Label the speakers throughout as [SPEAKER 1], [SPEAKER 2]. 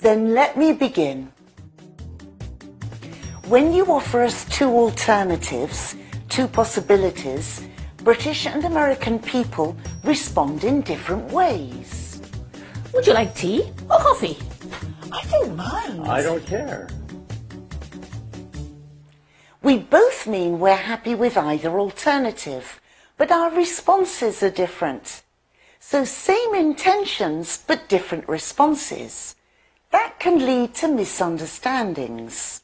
[SPEAKER 1] Then let me begin. When you offer us two alternatives, two possibilities, British and American people respond in different ways.
[SPEAKER 2] Would you like tea or coffee?
[SPEAKER 1] I don't mind.
[SPEAKER 3] I don't care.
[SPEAKER 1] We both mean we're happy with either alternative, but our responses are different. So same intentions, but different responses. That can lead to misunderstandings.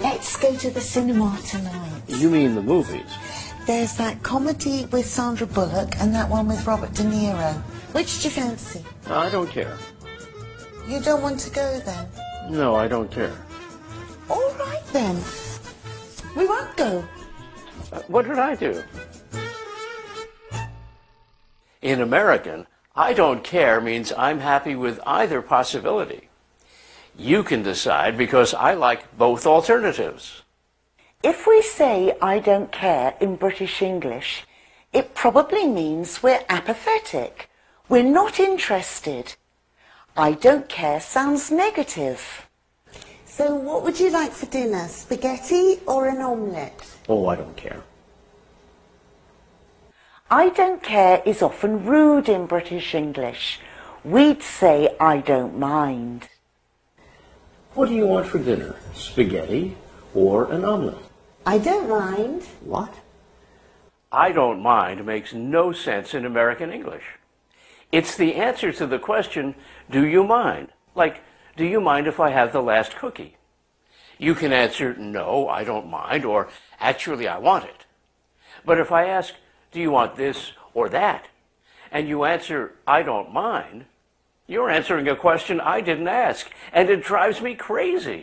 [SPEAKER 1] Let's go to the cinema tonight.
[SPEAKER 3] You mean the movies?
[SPEAKER 1] There's that comedy with Sandra Bullock and that one with Robert De Niro. Which do you fancy?
[SPEAKER 3] I don't care.
[SPEAKER 1] You don't want to go then?
[SPEAKER 3] No, I don't care.
[SPEAKER 1] All right then. We won't go.
[SPEAKER 3] Uh, what did I do? In American, I don't care means I'm happy with either possibility. You can decide because I like both alternatives.
[SPEAKER 1] If we say I don't care in British English, it probably means we're apathetic. We're not interested. I don't care sounds negative. So what would you like for dinner? Spaghetti or an omelette?
[SPEAKER 3] Oh, I don't care.
[SPEAKER 1] I don't care is often rude in British English. We'd say I don't mind.
[SPEAKER 3] What do you want for dinner? Spaghetti or an omelet?
[SPEAKER 1] I don't mind.
[SPEAKER 3] What? I don't mind makes no sense in American English. It's the answer to the question, do you mind? Like, do you mind if I have the last cookie? You can answer, no, I don't mind, or actually, I want it. But if I ask, do you want this or that? And you answer, I don't mind, you're answering a question I didn't ask, and it drives me crazy.